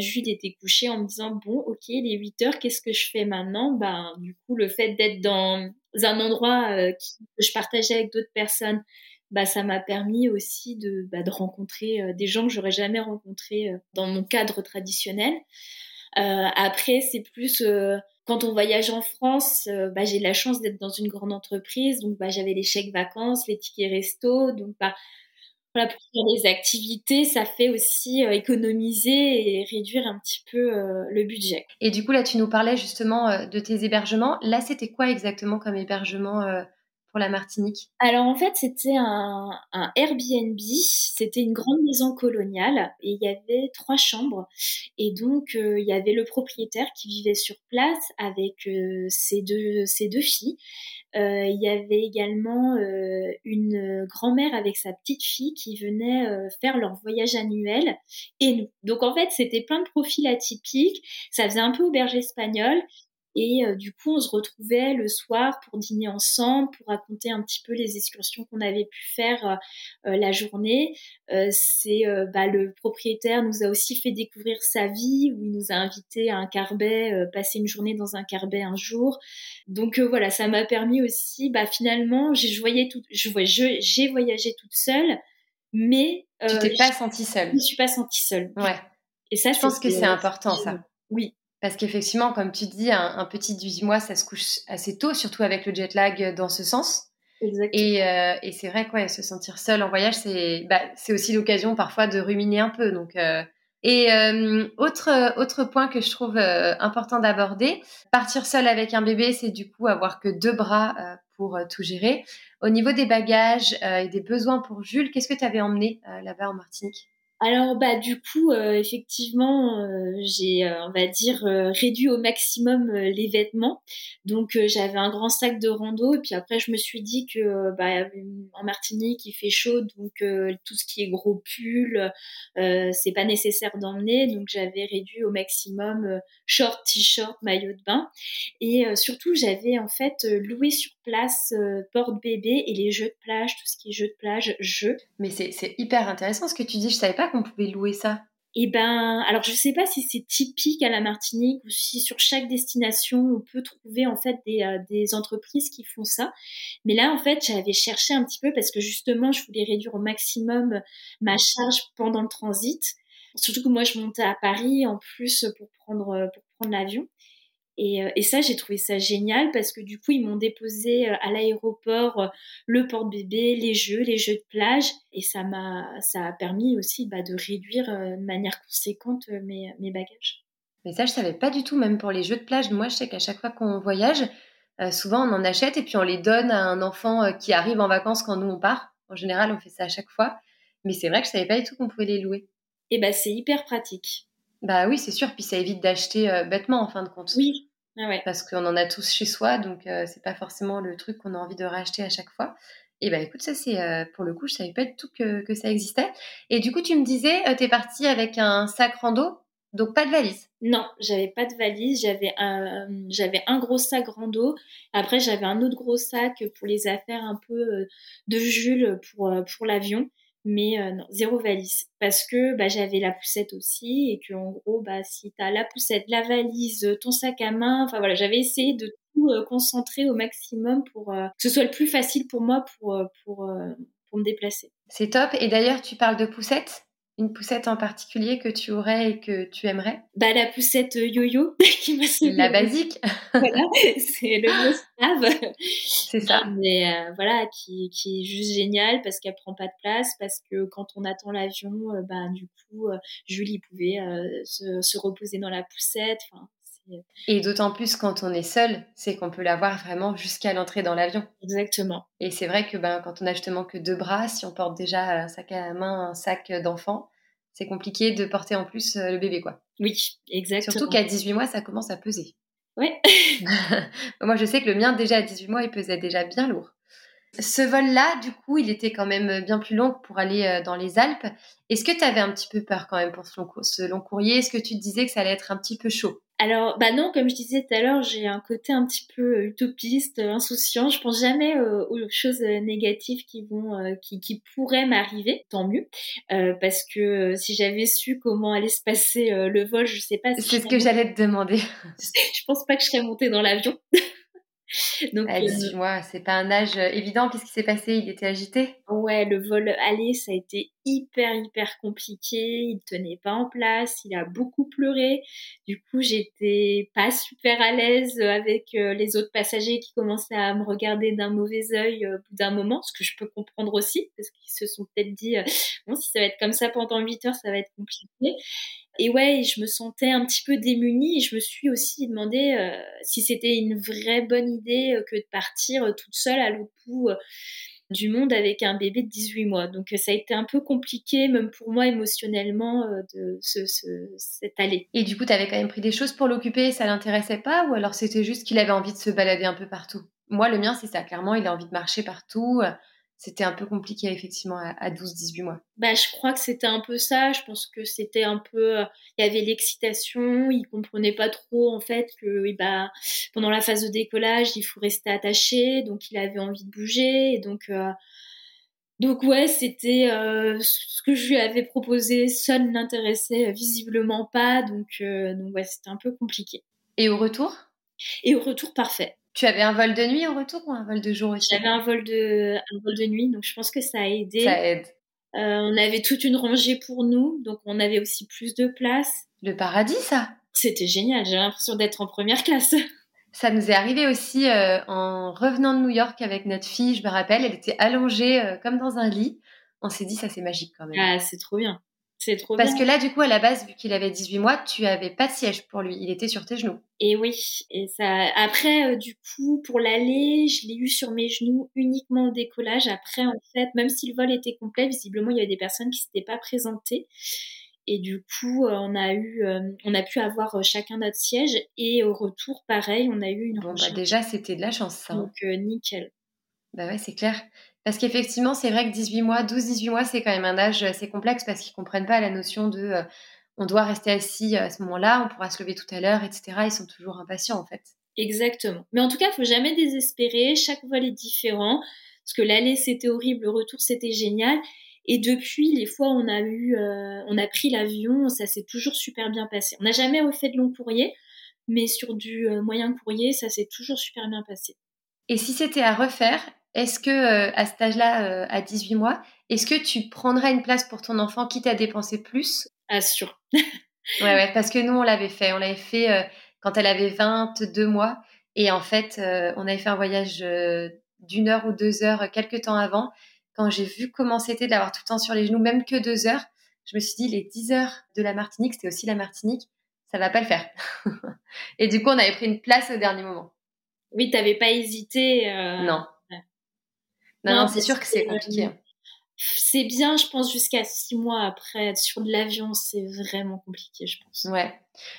Jude était couchée en me disant bon ok les 8 heures qu'est-ce que je fais maintenant? Ben du coup le fait d'être dans un endroit euh, que je partageais avec d'autres personnes, bah, ça m'a permis aussi de, bah, de rencontrer euh, des gens que j'aurais jamais rencontrés euh, dans mon cadre traditionnel. après, c'est plus quand on voyage en France, bah, j'ai la chance d'être dans une grande entreprise, donc bah, j'avais les chèques vacances, les tickets resto, donc bah, voilà, pour faire des activités, ça fait aussi euh, économiser et réduire un petit peu euh, le budget. Et du coup, là, tu nous parlais justement euh, de tes hébergements. Là, c'était quoi exactement comme hébergement pour la Martinique Alors en fait, c'était un, Airbnb, c'était une grande maison coloniale et il y avait trois chambres. Et donc, il y avait le propriétaire qui vivait sur place avec ses, deux, ses deux filles. Euh, il y avait également euh, une grand-mère avec sa petite fille qui venait euh, faire leur voyage annuel et nous. Donc en fait, c'était plein de profils atypiques. Ça faisait un peu auberge espagnole et euh, du coup, on se retrouvait le soir pour dîner ensemble, pour raconter un petit peu les excursions qu'on avait pu faire euh, euh, la journée. c'est bah, le propriétaire nous a aussi fait découvrir sa vie, où il nous a invité à un carbet, passer une journée dans un carbet un jour. Donc voilà, ça m'a permis aussi, bah, finalement, je voyais tout, je j'ai voyagé toute seule, mais tu t'es pas sentie seule. Je me suis pas sentie seule. Ouais. Et ça, je pense que c'est important, ça. Oui, parce qu'effectivement, comme tu dis, un, petit 18 mois, ça se couche assez tôt, surtout avec le jet lag dans ce sens. Exactement. Et, euh, et c'est vrai que se sentir seul en voyage, c'est bah, aussi l'occasion parfois de ruminer un peu. Donc, euh, Et euh, autre, autre point que je trouve important d'aborder, partir seul avec un bébé, c'est du coup avoir que deux bras pour tout gérer. Au niveau des bagages et des besoins pour Jules, qu'est-ce que tu avais emmené là-bas en Martinique? Alors bah du coup euh, effectivement euh, j'ai euh, on va dire réduit au maximum les vêtements. Donc j'avais un grand sac de rando et puis après je me suis dit que bah en Martinique il fait chaud donc tout ce qui est gros pull c'est pas nécessaire d'emmener. Donc j'avais réduit au maximum short t-shirt maillot de bain. Et surtout j'avais en fait loué sur place porte-bébé et les jeux de plage tout ce qui est jeux de plage jeux mais c'est hyper intéressant ce que tu dis je savais pas qu'on pouvait louer ça Eh ben, alors je sais pas si c'est typique à la Martinique ou si sur chaque destination on peut trouver en fait des, euh, des entreprises qui font ça. Mais là, en fait, j'avais cherché un petit peu parce que justement, je voulais réduire au maximum ma charge pendant le transit. Surtout que moi, je montais à Paris en plus pour prendre pour prendre l'avion. Et, et ça, j'ai trouvé ça génial parce que du coup, ils m'ont déposé à l'aéroport le porte-bébé, les jeux, les jeux de plage. Et ça m'a, ça a permis aussi bah, de réduire de manière conséquente mes, mes bagages. Mais ça, je savais pas du tout, même pour les jeux de plage. Moi, je sais qu'à chaque fois qu'on voyage, souvent on en achète et puis on les donne à un enfant qui arrive en vacances quand nous on part. En général, on fait ça à chaque fois. Mais c'est vrai que je savais pas du tout qu'on pouvait les louer. Et bah, c'est hyper pratique. Bah oui, c'est sûr. Puis ça évite d'acheter bêtement en fin de compte. Oui. Ah ouais. Parce qu'on en a tous chez soi, donc c'est pas forcément le truc qu'on a envie de racheter à chaque fois. Et bah écoute, ça c'est pour le coup, je savais pas du tout que, que, ça existait. Et du coup, tu me disais, tu es partie avec un sac rando donc pas de valise. Non, j'avais pas de valise. J'avais un, j'avais un gros sac rando. Après, j'avais un autre gros sac pour les affaires un peu euh, de Jules pour euh, pour l'avion. Mais euh, non, zéro valise. Parce que bah, j'avais la poussette aussi et que en gros, bah, si t'as la poussette, la valise, ton sac à main, enfin voilà, j'avais essayé de tout concentrer au maximum pour que ce soit le plus facile pour moi pour pour pour me déplacer. C'est top. Et d'ailleurs, tu parles de poussette? Une poussette en particulier que tu aurais et que tu aimerais? Bah la poussette euh, yo-yo qui La basique. voilà, c'est le mot C'est ça. Mais euh, voilà, qui, qui, est juste génial parce qu'elle prend pas de place, parce que quand on attend l'avion, euh, bah du coup, Julie pouvait se, se, reposer dans la poussette. Enfin, et d'autant plus quand on est seul, c'est qu'on peut l'avoir vraiment jusqu'à l'entrée dans l'avion. Exactement. Et c'est vrai que ben, quand on a justement que deux bras, si on porte déjà un sac à main, un sac d'enfant, c'est compliqué de porter en plus euh, le bébé, quoi. Oui, exactement. Surtout qu'à 18 mois, ça commence à peser. Oui. Moi, je sais que le mien, déjà à 18 mois, il pesait déjà bien lourd. Ce vol-là, du coup, il était quand même bien plus long pour aller euh, dans les Alpes. Est-ce que tu avais un petit peu peur quand même pour ce long courrier? Est-ce que tu te disais que ça allait être un petit peu chaud? Alors, bah non, comme je disais tout à l'heure, j'ai un côté un petit peu euh, utopiste, euh, insouciant. Je pense jamais aux choses négatives qui vont, qui, qui, pourraient m'arriver. Tant mieux, parce que si j'avais su comment allait se passer le vol, je sais pas. Si C'est ce que j'allais te demander. je pense pas que je serais montée dans l'avion. Donc, 18 mois, c'est pas un âge euh, évident. Qu'est-ce qui s'est passé Il était agité Ouais, le vol aller, ça a été hyper, hyper compliqué. Il tenait pas en place. Il a beaucoup pleuré. Du coup, j'étais pas super à l'aise avec euh, les autres passagers qui commençaient à me regarder d'un mauvais œil euh, au bout d'un moment, ce que je peux comprendre aussi, parce qu'ils se sont peut-être dit, bon, si ça va être comme ça pendant 8 heures, ça va être compliqué. Et ouais, je me sentais un petit peu démunie et je me suis aussi demandé euh, si c'était une vraie bonne idée euh, que de partir euh, toute seule à l'autre bout du monde avec un bébé de 18 mois. Donc ça a été un peu compliqué, même pour moi émotionnellement, de ce, ce, cette allée. Et du coup, tu avais quand même pris des choses pour l'occuper, ça l'intéressait pas Ou alors c'était juste qu'il avait envie de se balader un peu partout? Moi, le mien, c'est ça. Clairement, il a envie de marcher partout c'était un peu compliqué effectivement à 12-18 mois. Bah, je crois que c'était un peu ça. Je pense que c'était un peu, euh, il y avait l'excitation. Il comprenait pas trop en fait que, bah, pendant la phase de décollage, il faut rester attaché. Donc, il avait envie de bouger. Et donc, euh, donc ouais, c'était euh, ce que je lui avais proposé. Ça ne l'intéressait visiblement pas. Donc, donc ouais, c'était un peu compliqué. Et au retour? Et au retour, parfait. Tu avais un vol de nuit au retour ou un vol de jour aussi? J'avais un vol de un vol de nuit, donc je pense que ça a aidé. Ça aide. Euh, on avait toute une rangée pour nous, donc on avait aussi plus de place. Le paradis, ça? C'était génial, j'ai l'impression d'être en première classe. Ça nous est arrivé aussi euh, en revenant de New York avec notre fille, je me rappelle, elle était allongée euh, comme dans un lit. On s'est dit, ça c'est magique quand même. Ah, c'est trop bien. C'est trop Parce que là, du coup, à la base, vu qu'il avait 18 mois, tu avais pas de siège pour lui. Il était sur tes genoux. Et oui. Et ça. Après, euh, du coup, pour l'aller, je l'ai eu sur mes genoux uniquement au décollage. Après, en fait, même si le vol était complet, visiblement, il y avait des personnes qui s'étaient pas présentées. Et du coup, euh, on a eu, euh, on a pu avoir chacun notre siège. Et au retour, pareil, on a eu une. Bon, bah déjà, c'était de la chance, ça. Hein. Donc, nickel. Bah ouais, c'est clair. Parce qu'effectivement, c'est vrai que 18 mois, 12-18 mois, c'est quand même un âge assez complexe parce qu'ils comprennent pas la notion de euh, on doit rester assis à ce moment-là, on pourra se lever tout à l'heure, etc. Ils sont toujours impatients en fait. Exactement. Mais en tout cas, il faut jamais désespérer. Chaque vol est différent. Parce que l'aller c'était horrible, le retour c'était génial. Et depuis, les fois où on a eu, euh, on a pris l'avion, ça s'est toujours super bien passé. On n'a jamais refait de long courrier, mais sur du euh, moyen courrier, ça s'est toujours super bien passé. Et si c'était à refaire, est-ce que euh, à cet âge-là, euh, à 18 mois, est-ce que tu prendrais une place pour ton enfant quitte à dépenser plus? Assure. ouais, ouais, parce que nous, on l'avait fait. On l'avait fait euh, quand elle avait 22 mois. Et en fait, on avait fait un voyage d'une heure ou deux heures quelques temps avant. Quand j'ai vu comment c'était d'avoir tout le temps sur les genoux, même que deux heures, je me suis dit, les 10 heures de la Martinique, c'était aussi la Martinique, ça va pas le faire. et du coup, on avait pris une place au dernier moment. Oui, t'avais pas hésité. Non. Non, non, c'est sûr que c'est compliqué. Hein c'est bien, je pense, jusqu'à six mois après. Sur de l'avion, c'est vraiment compliqué, je pense. Ouais.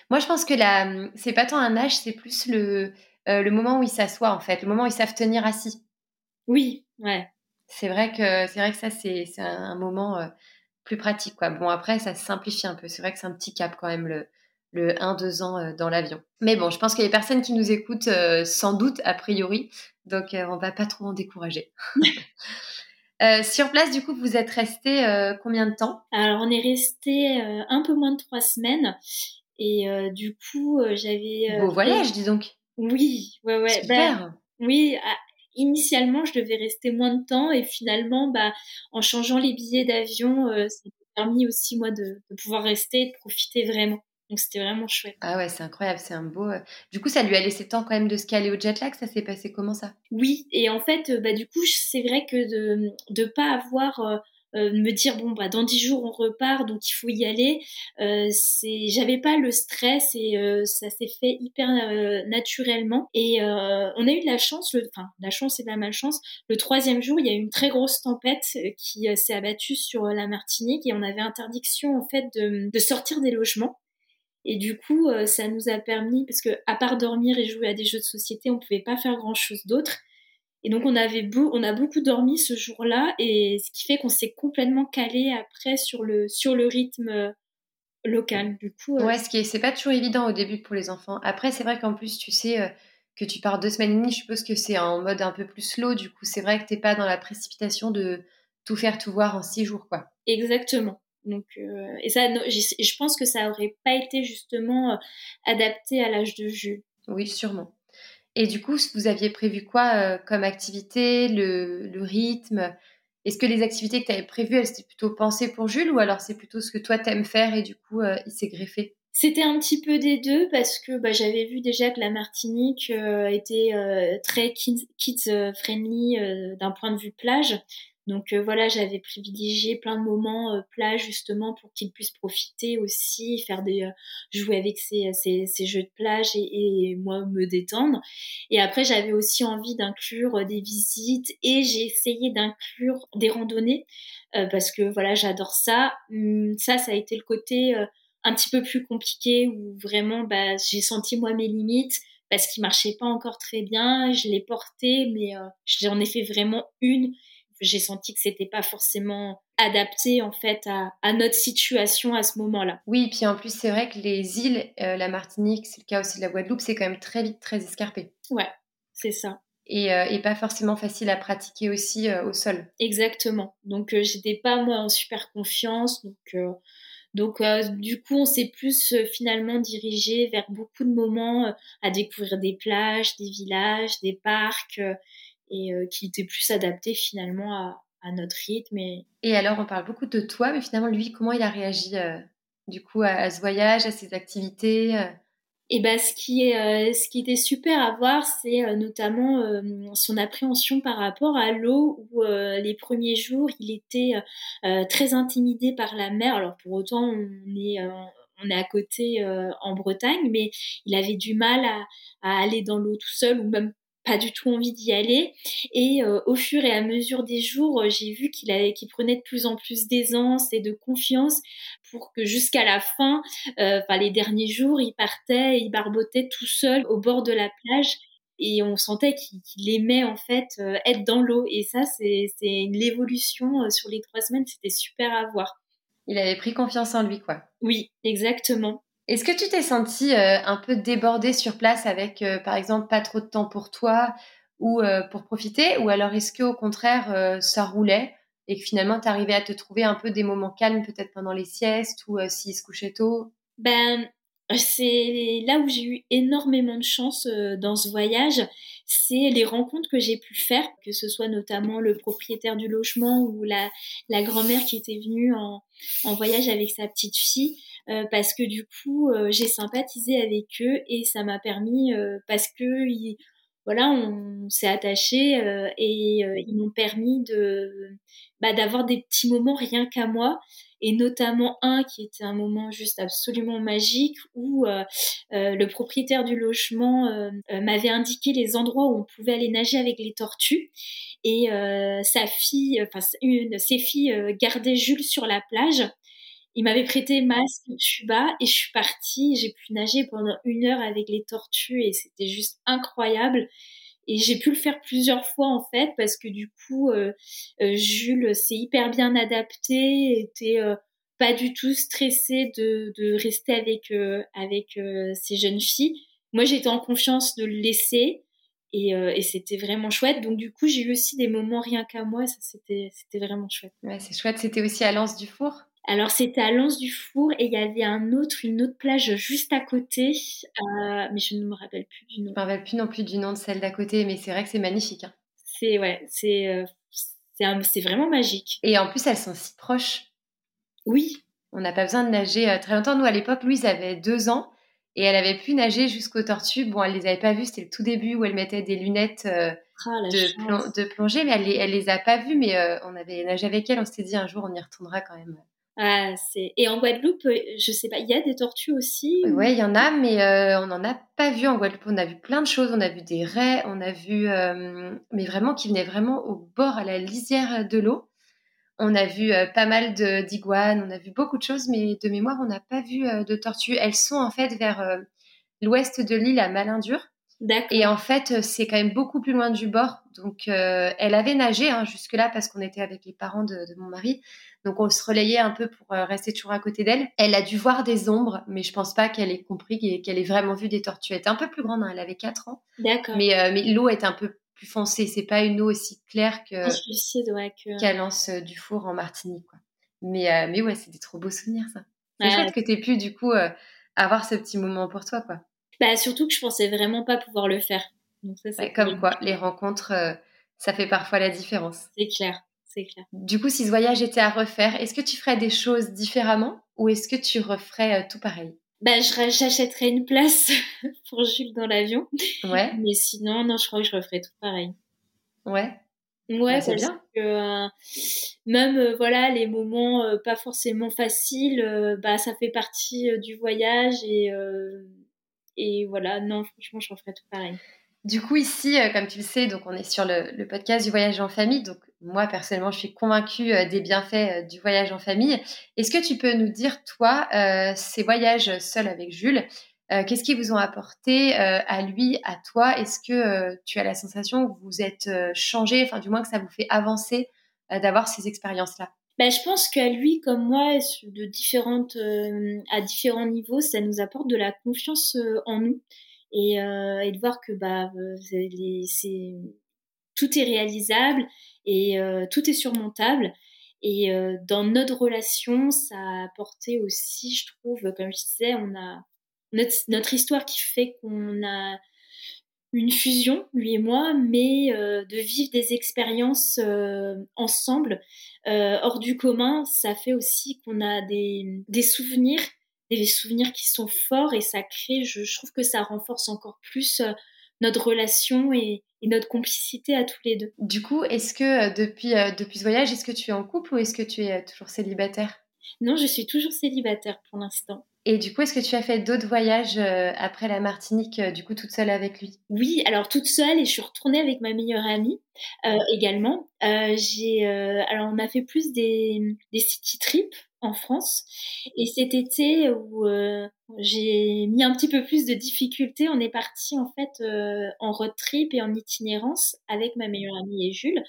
Moi, je pense que là, c'est pas tant un âge, c'est plus le, euh, le moment où ils s'assoient, en fait, le moment où ils savent tenir assis. Oui, ouais. C'est vrai que c'est vrai que ça, c'est un moment euh, plus pratique, quoi. Bon, après, ça se simplifie un peu. C'est vrai que c'est un petit cap quand même, le, le 1-2 ans euh, dans l'avion. Mais bon, je pense que les personnes qui nous écoutent, sans doute, a priori, donc on va pas trop en décourager. Euh, sur place, du coup, vous êtes resté euh, combien de temps? Alors, on est resté euh, un peu moins de trois semaines. Et du coup, j'avais. Beau voyage, dis donc. Oui, ouais, ouais. Super. Bah, oui, ah, initialement, je devais rester moins de temps. Et finalement, bah, en changeant les billets d'avion, ça m'a permis aussi, moi, de, de pouvoir rester et de profiter vraiment. Donc c'était vraiment chouette. Ah ouais, c'est incroyable, c'est un beau. Euh, du coup, ça lui a laissé temps quand même de se caler au jet lag. Ça s'est passé comment ça? Oui, et en fait, euh, bah du coup, c'est vrai que de ne pas avoir euh, me dire bon bah dans dix jours on repart donc il faut y aller euh, c'est j'avais pas le stress et ça s'est fait hyper naturellement et on a eu de la chance le enfin la chance et la malchance le troisième jour il y a eu une très grosse tempête qui s'est abattue sur la Martinique et on avait interdiction en fait de, de sortir des logements et du coup, euh, ça nous a permis, parce que à part dormir et jouer à des jeux de société, on pouvait pas faire grand chose d'autre. Et donc on avait beau, on a beaucoup dormi ce jour-là, et ce qui fait qu'on s'est complètement calé après sur le sur le rythme euh, local. Du coup, euh, ouais, ce qui est, c'est pas toujours évident au début pour les enfants. Après, c'est vrai qu'en plus, tu sais que tu pars deux semaines et demie, je suppose que c'est en mode un peu plus slow. Du coup, c'est vrai que t'es pas dans la précipitation de tout faire, tout voir en six jours, quoi. Exactement. Donc, euh, et ça, je pense que ça aurait pas été justement euh, adapté à l'âge de Jules. Oui, sûrement. Et du coup, vous aviez prévu quoi euh, comme activité, le, le rythme? Est-ce que les activités que tu avais prévues, elles étaient plutôt pensées pour Jules ou alors c'est plutôt ce que toi t'aimes faire et du coup, il s'est greffé? C'était un petit peu des deux parce que bah, j'avais vu déjà que la Martinique était très kids, friendly d'un point de vue plage. Donc euh, voilà, j'avais privilégié plein de moments euh, plage justement pour qu'il puisse profiter aussi, faire des euh, jouer avec ses, ses, jeux de plage et, et, moi me détendre. Et après j'avais aussi envie d'inclure des visites et j'ai essayé d'inclure des randonnées parce que voilà j'adore ça. Hum, ça ça a été le côté un petit peu plus compliqué où vraiment bah, j'ai senti moi mes limites parce qu'il marchait pas encore très bien. Je l'ai porté mais j'en ai fait vraiment une j'ai senti que c'était pas forcément adapté en fait à, notre situation à ce moment-là. Oui, puis en plus c'est vrai que les îles, euh, la Martinique, c'est le cas aussi de la Guadeloupe, c'est quand même très vite très escarpé. Ouais, c'est ça. Et, euh, et, pas forcément facile à pratiquer aussi euh, au sol. Exactement. Donc j'étais pas moi en super confiance, donc. Donc, du coup, on s'est plus finalement dirigé vers beaucoup de moments à découvrir des plages, des villages, des parcs, et euh, qui était plus adapté finalement à, notre rythme. Et... et... alors, on parle beaucoup de toi, mais finalement, lui, comment il a réagi euh, du coup à, ce voyage, à ces activités euh? et ben, ce qui est, ce qui était super à voir, c'est notamment son appréhension par rapport à l'eau, où les premiers jours, il était très intimidé par la mer. Alors pour autant, on est on est à côté en Bretagne, mais il avait du mal à, à aller dans l'eau tout seul ou même pas du tout envie d'y aller. Et euh, au fur et à mesure des jours, euh, j'ai vu qu'il avait, qu'il prenait de plus en plus d'aisance et de confiance pour que jusqu'à la fin, euh, enfin les derniers jours, il partait, il barbotait tout seul au bord de la plage. Et on sentait qu'il aimait en fait être dans l'eau. Et ça, c'est une évolution sur les trois semaines. C'était super à voir. Il avait pris confiance en lui, quoi. Oui, exactement. Est-ce que tu t'es senti euh, un peu débordée sur place avec, euh, par exemple, pas trop de temps pour toi ou euh, pour profiter? Ou alors est-ce qu'au contraire, ça roulait et que finalement, tu arrivais à te trouver un peu des moments calmes, peut-être pendant les siestes ou s'il se couchait tôt? Ben, c'est là où j'ai eu énormément de chance dans ce voyage, c'est les rencontres que j'ai pu faire, que ce soit notamment le propriétaire du logement ou la, grand-mère qui était venue en, en voyage avec sa petite fille. Parce que du coup, j'ai sympathisé avec eux et ça m'a permis, parce que voilà, on s'est attaché et ils m'ont permis de bah, d'avoir des petits moments rien qu'à moi et notamment un qui était un moment juste absolument magique où euh, euh, le propriétaire du logement euh, m'avait indiqué les endroits où on pouvait aller nager avec les tortues et sa fille, enfin une ses filles gardaient Jules sur la plage. Il m'avait prêté masque, tuba et je suis partie. J'ai pu nager pendant une heure avec les tortues et c'était juste incroyable. Et j'ai pu le faire plusieurs fois en fait parce que du coup, euh, euh Jules s'est hyper bien adapté, était euh, pas du tout stressé de, de rester avec euh, avec ces jeunes filles. Moi, j'étais en confiance de le laisser et, et c'était vraiment chouette. Donc du coup, j'ai eu aussi des moments rien qu'à moi. Ça, c'était c'était vraiment chouette. Ouais, c'est chouette. C'était aussi à Lens du Four. Alors c'était à Lens du Four et il y avait un autre, une autre plage juste à côté, euh, mais je ne me rappelle plus du nom. Je ne me rappelle plus non plus du nom de celle d'à côté, mais c'est vrai que c'est magnifique. Hein. C'est ouais, c'est euh, c'est vraiment magique. Et en plus elles sont si proches. Oui. On n'a pas besoin de nager euh, très longtemps. Nous à l'époque, Louise avait deux ans et elle avait pu nager jusqu'aux tortues. Bon, elle les avait pas vues, c'était le tout début où elle mettait des lunettes. Ah, de, de, plongée, mais elle, elle les a pas vues, mais on avait nagé avec elle, on s'était dit un jour on y retournera quand même. Ah, et en Guadeloupe, euh, je sais pas, il y a des tortues aussi. Ouais, il y en a, mais euh, on n'en a pas vu en Guadeloupe. On a vu plein de choses. On a vu des raies, on a vu, euh, mais vraiment qui venaient vraiment au bord, à la lisière de l'eau. On a vu pas mal d'iguanes, on a vu beaucoup de choses, mais de mémoire, on n'a pas vu de tortues. Elles sont en fait vers l'ouest de l'île à Malindur. Et en fait, c'est quand même beaucoup plus loin du bord. Donc, elle avait nagé hein, jusque-là parce qu'on était avec les parents de, de mon mari. Donc on se relayait un peu pour euh, rester toujours à côté d'elle. Elle a dû voir des ombres, mais je pense pas qu'elle ait compris qu'elle ait vraiment vu des tortues. Elle était un peu plus grande, hein, elle avait 4 ans. D'accord. Mais, euh, mais l'eau est un peu plus foncée. C'est pas une eau aussi claire que ouais, qu'à Lance euh, du Four en Martinique. Quoi. Mais, mais ouais, c'est des trop beaux souvenirs ça. C'est chouette que tu pu du coup avoir ce petit moment pour toi, quoi. Bah surtout que je pensais vraiment pas pouvoir le faire. Donc ça, comme quoi, les rencontres, ça fait parfois la différence. C'est clair. Du coup, si ce voyage était à refaire, est-ce que tu ferais des choses différemment ou est-ce que tu referais euh, tout pareil? Bah, j'achèterais une place pour Jules dans l'avion. Ouais. Mais sinon, non, je crois que je referais tout pareil. Ouais. Ouais, bah, c'est bien. Que, euh, même euh, voilà les moments pas forcément faciles, bah ça fait partie du voyage et et voilà non franchement je referais tout pareil. Du coup, ici, euh, comme tu le sais, donc on est sur le, podcast du voyage en famille. Donc, moi, personnellement, je suis convaincue euh, des bienfaits euh, du voyage en famille. Est-ce que tu peux nous dire, toi, ces voyages seuls avec Jules, qu'est-ce qu'ils vous ont apporté à lui, à toi? Est-ce que tu as la sensation que vous êtes changé, enfin, du moins que ça vous fait avancer d'avoir ces expériences-là ben, je pense qu'à lui, comme moi, de différentes, à différents niveaux, ça nous apporte de la confiance en nous et, euh, et de voir que bah euh, c'est tout est réalisable et euh, tout est surmontable. Et euh, dans notre relation, ça a apporté aussi, je trouve, comme je disais, on a notre, notre histoire qui fait qu'on a une fusion, lui et moi, mais euh, de vivre des expériences euh, ensemble, euh, hors du commun, ça fait aussi qu'on a des, des souvenirs des souvenirs qui sont forts et ça crée, je, trouve que ça renforce encore plus notre relation et, notre complicité à tous les deux. Du coup, est-ce que depuis, depuis ce voyage, est-ce que tu es en couple ou est-ce que tu es toujours célibataire? Non, je suis toujours célibataire pour l'instant. Et du coup, est-ce que tu as fait d'autres voyages après la Martinique, du coup, toute seule avec lui? Oui, alors toute seule et je suis retournée avec ma meilleure amie également. j'ai, alors on a fait plus des, des city trips en France. Et cet été où euh, j'ai mis un petit peu plus de difficultés, on est parti en fait euh, en road trip et en itinérance avec ma meilleure amie et Jules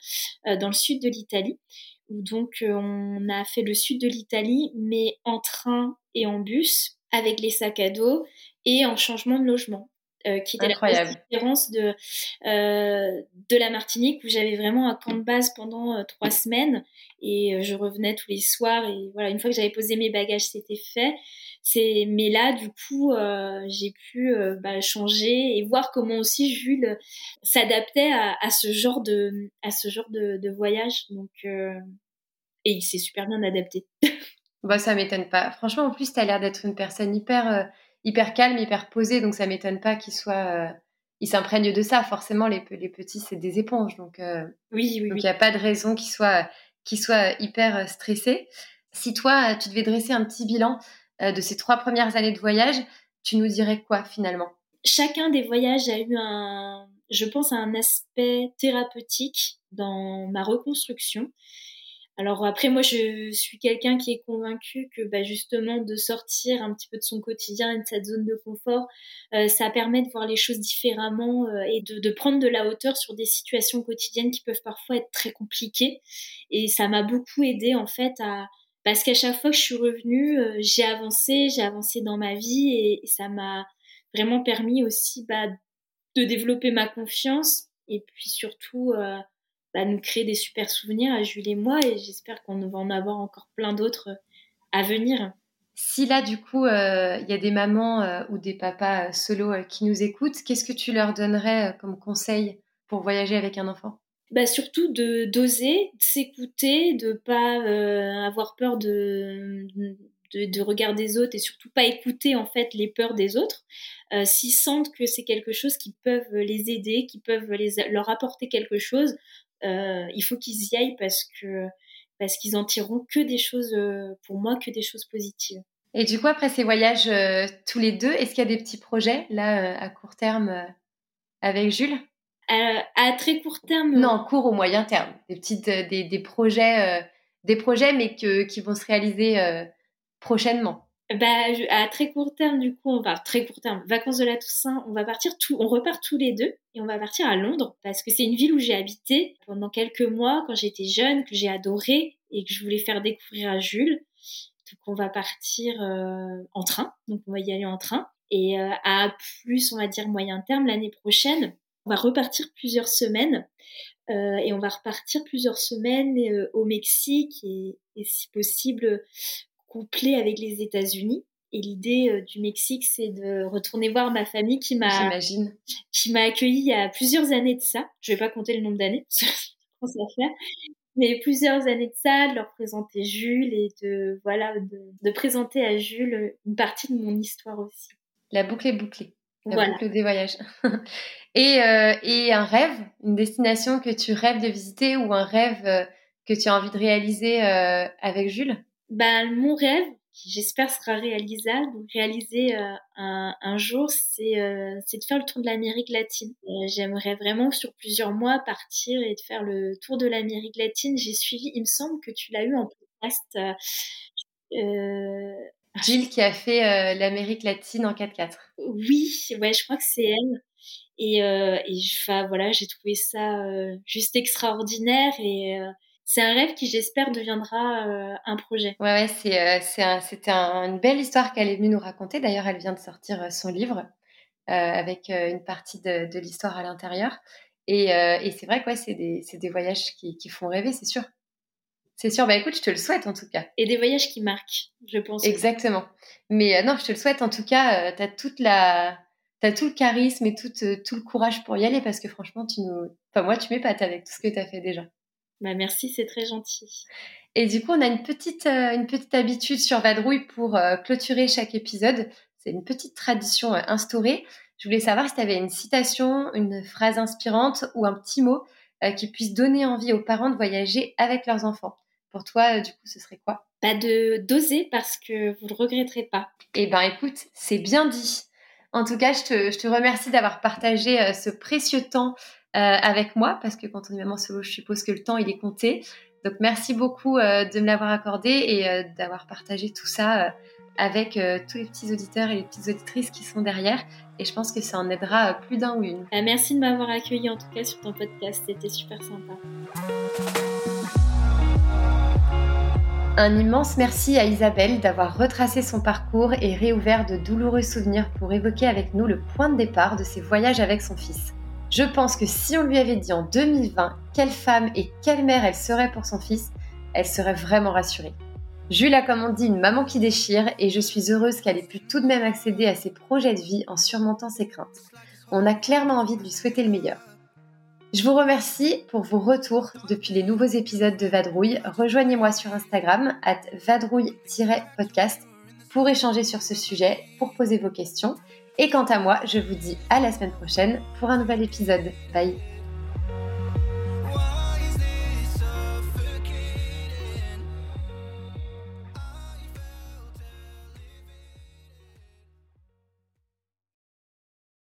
euh, dans le sud de l'Italie. Où donc on a fait le sud de l'Italie, mais en train et en bus, avec les sacs à dos et en changement de logement. qui était Incroyable. la différence de, de la Martinique où j'avais vraiment un camp de base pendant trois semaines et euh, je revenais tous les soirs et voilà une fois que j'avais posé mes bagages c'était fait c'est mais là du coup euh, j'ai pu euh, bah, changer et voir comment aussi Jules s'adaptait à, à, ce genre de à ce genre de, de voyage donc et il s'est super bien adapté Bah, ça m'étonne pas. Franchement, en plus, tu as l'air d'être une personne hyper, euh, hyper calme, hyper posée, donc ça m'étonne pas qu'il soit. Euh, il s'imprègne de ça. Forcément, les, les petits, c'est des éponges. Donc, euh, oui, oui, donc il n'y a pas de raison qu'ils soient, qu'ils soient hyper stressés. Si toi, tu devais dresser un petit bilan de ces trois premières années de voyage, tu nous dirais quoi finalement? Chacun des voyages a eu un, je pense, un aspect thérapeutique dans ma reconstruction. Alors après, moi, je suis quelqu'un qui est convaincu que bah, justement de sortir un petit peu de son quotidien et de cette zone de confort, euh, ça permet de voir les choses différemment euh, et de, de, prendre de la hauteur sur des situations quotidiennes qui peuvent parfois être très compliquées. Et ça m'a beaucoup aidé en fait à parce qu'à chaque fois que je suis revenue, euh, j'ai avancé, j'ai avancé dans ma vie et, ça m'a vraiment permis aussi bah, de développer ma confiance et puis surtout euh, bah, nous créer des super souvenirs à Jules et moi et j'espère qu'on va en avoir encore plein d'autres à venir. Si là, du coup, euh, il y a des mamans euh, ou des papas solo qui nous écoutent, qu'est-ce que tu leur donnerais comme conseil pour voyager avec un enfant? Bah surtout de d'oser, de s'écouter, de pas avoir peur de, de, de autres et surtout pas écouter en fait les peurs des autres. Euh, s'ils sentent que c'est quelque chose qui peuvent les aider, qui peuvent les, leur apporter quelque chose, euh, il faut qu'ils y aillent parce que parce qu'ils en tireront que des choses euh, pour moi que des choses positives. Et du coup après ces voyages tous les deux, est-ce qu'il y a des petits projets là à court terme avec Jules? À très court terme. Non, court ou moyen terme, des petites des, des projets des projets mais que, qui vont se réaliser prochainement. Bah, à très court terme, du coup, on va très court terme, vacances de la Toussaint, on va partir tout, on repart tous les deux et on va partir à Londres parce que c'est une ville où j'ai habité pendant quelques mois quand j'étais jeune, que j'ai adoré et que je voulais faire découvrir à Jules. Donc on va partir euh, en train, donc on va y aller en train. Et euh, à plus, on va dire moyen terme l'année prochaine, on va repartir plusieurs semaines euh, et on va repartir plusieurs semaines euh, au Mexique et, et si possible couplé avec les États-Unis. Et l'idée euh, du Mexique, c'est de retourner voir ma famille qui m'a qui m'a accueilli il y a plusieurs années de ça. Je vais pas compter le nombre d'années, faire. Mais plusieurs années de ça, de leur présenter Jules et de voilà de, présenter à Jules une partie de mon histoire aussi. La boucle est bouclée. Des voyages. et, euh, et un rêve, une destination que tu rêves de visiter ou un rêve euh, que tu as envie de réaliser avec Jules? Bah, mon rêve, qui j'espère sera réalisable, réalisé euh, un, un, jour, c'est euh, de faire le tour de l'Amérique latine. Euh, j'aimerais vraiment sur plusieurs mois partir et de faire le tour de l'Amérique latine. J'ai suivi, il me semble que tu l'as eu en podcast. Jill qui a fait l'Amérique latine en 4x4. Oui, ouais, je crois que c'est elle. Et, et voilà, j'ai trouvé ça juste extraordinaire et c'est un rêve qui, j'espère, deviendra euh, un projet. Ouais, ouais, c'est, euh, c'était une belle histoire qu'elle est venue nous raconter. D'ailleurs, elle vient de sortir euh, son livre avec une partie de, de l'histoire à l'intérieur. Et, et c'est vrai que ouais, c'est des, des, voyages qui, qui, font rêver, c'est sûr. C'est sûr, bah écoute, je te le souhaite en tout cas. Et des voyages qui marquent, je pense. Exactement. Mais non, je te le souhaite en tout cas. tu as toute la, as tout le charisme et tout, tout le courage pour y aller parce que franchement, tu nous, enfin moi, tu m'épates avec tout ce que tu as fait déjà. Bah, merci, c'est très gentil. Et du coup, on a une petite, euh, une petite habitude sur Vadrouille pour euh, clôturer chaque épisode. C'est une petite tradition euh, instaurée. Je voulais savoir si tu avais une citation, une phrase inspirante ou un petit mot qui puisse donner envie aux parents de voyager avec leurs enfants. Pour toi, du coup, ce serait quoi? Pas bah, de d'oser parce que vous ne le regretterez pas. Eh ben, écoute, c'est bien dit. En tout cas, je te, je te remercie d'avoir partagé ce précieux temps euh, avec moi, parce que quand on est maman solo, je suppose que le temps, il est compté. Donc merci beaucoup euh, de me l'avoir accordé et euh, d'avoir partagé tout ça avec tous les petits auditeurs et les petites auditrices qui sont derrière. Et je pense que ça en aidera plus d'un ou une. merci de m'avoir accueilli en tout cas sur ton podcast, c'était super sympa. Un immense merci à Isabelle d'avoir retracé son parcours et réouvert de douloureux souvenirs pour évoquer avec nous le point de départ de ses voyages avec son fils. Je pense que si on lui avait dit en 2020 quelle femme et quelle mère elle serait pour son fils, elle serait vraiment rassurée. Jules a comme on dit une maman qui déchire et je suis heureuse qu'elle ait pu tout de même accéder à ses projets de vie en surmontant ses craintes. On a clairement envie de lui souhaiter le meilleur. Je vous remercie pour vos retours depuis les nouveaux épisodes de Vadrouille. Rejoignez-moi sur Instagram, at vadrouille-podcast, pour échanger sur ce sujet, pour poser vos questions. Et quant à moi, je vous dis à la semaine prochaine pour un nouvel épisode. Bye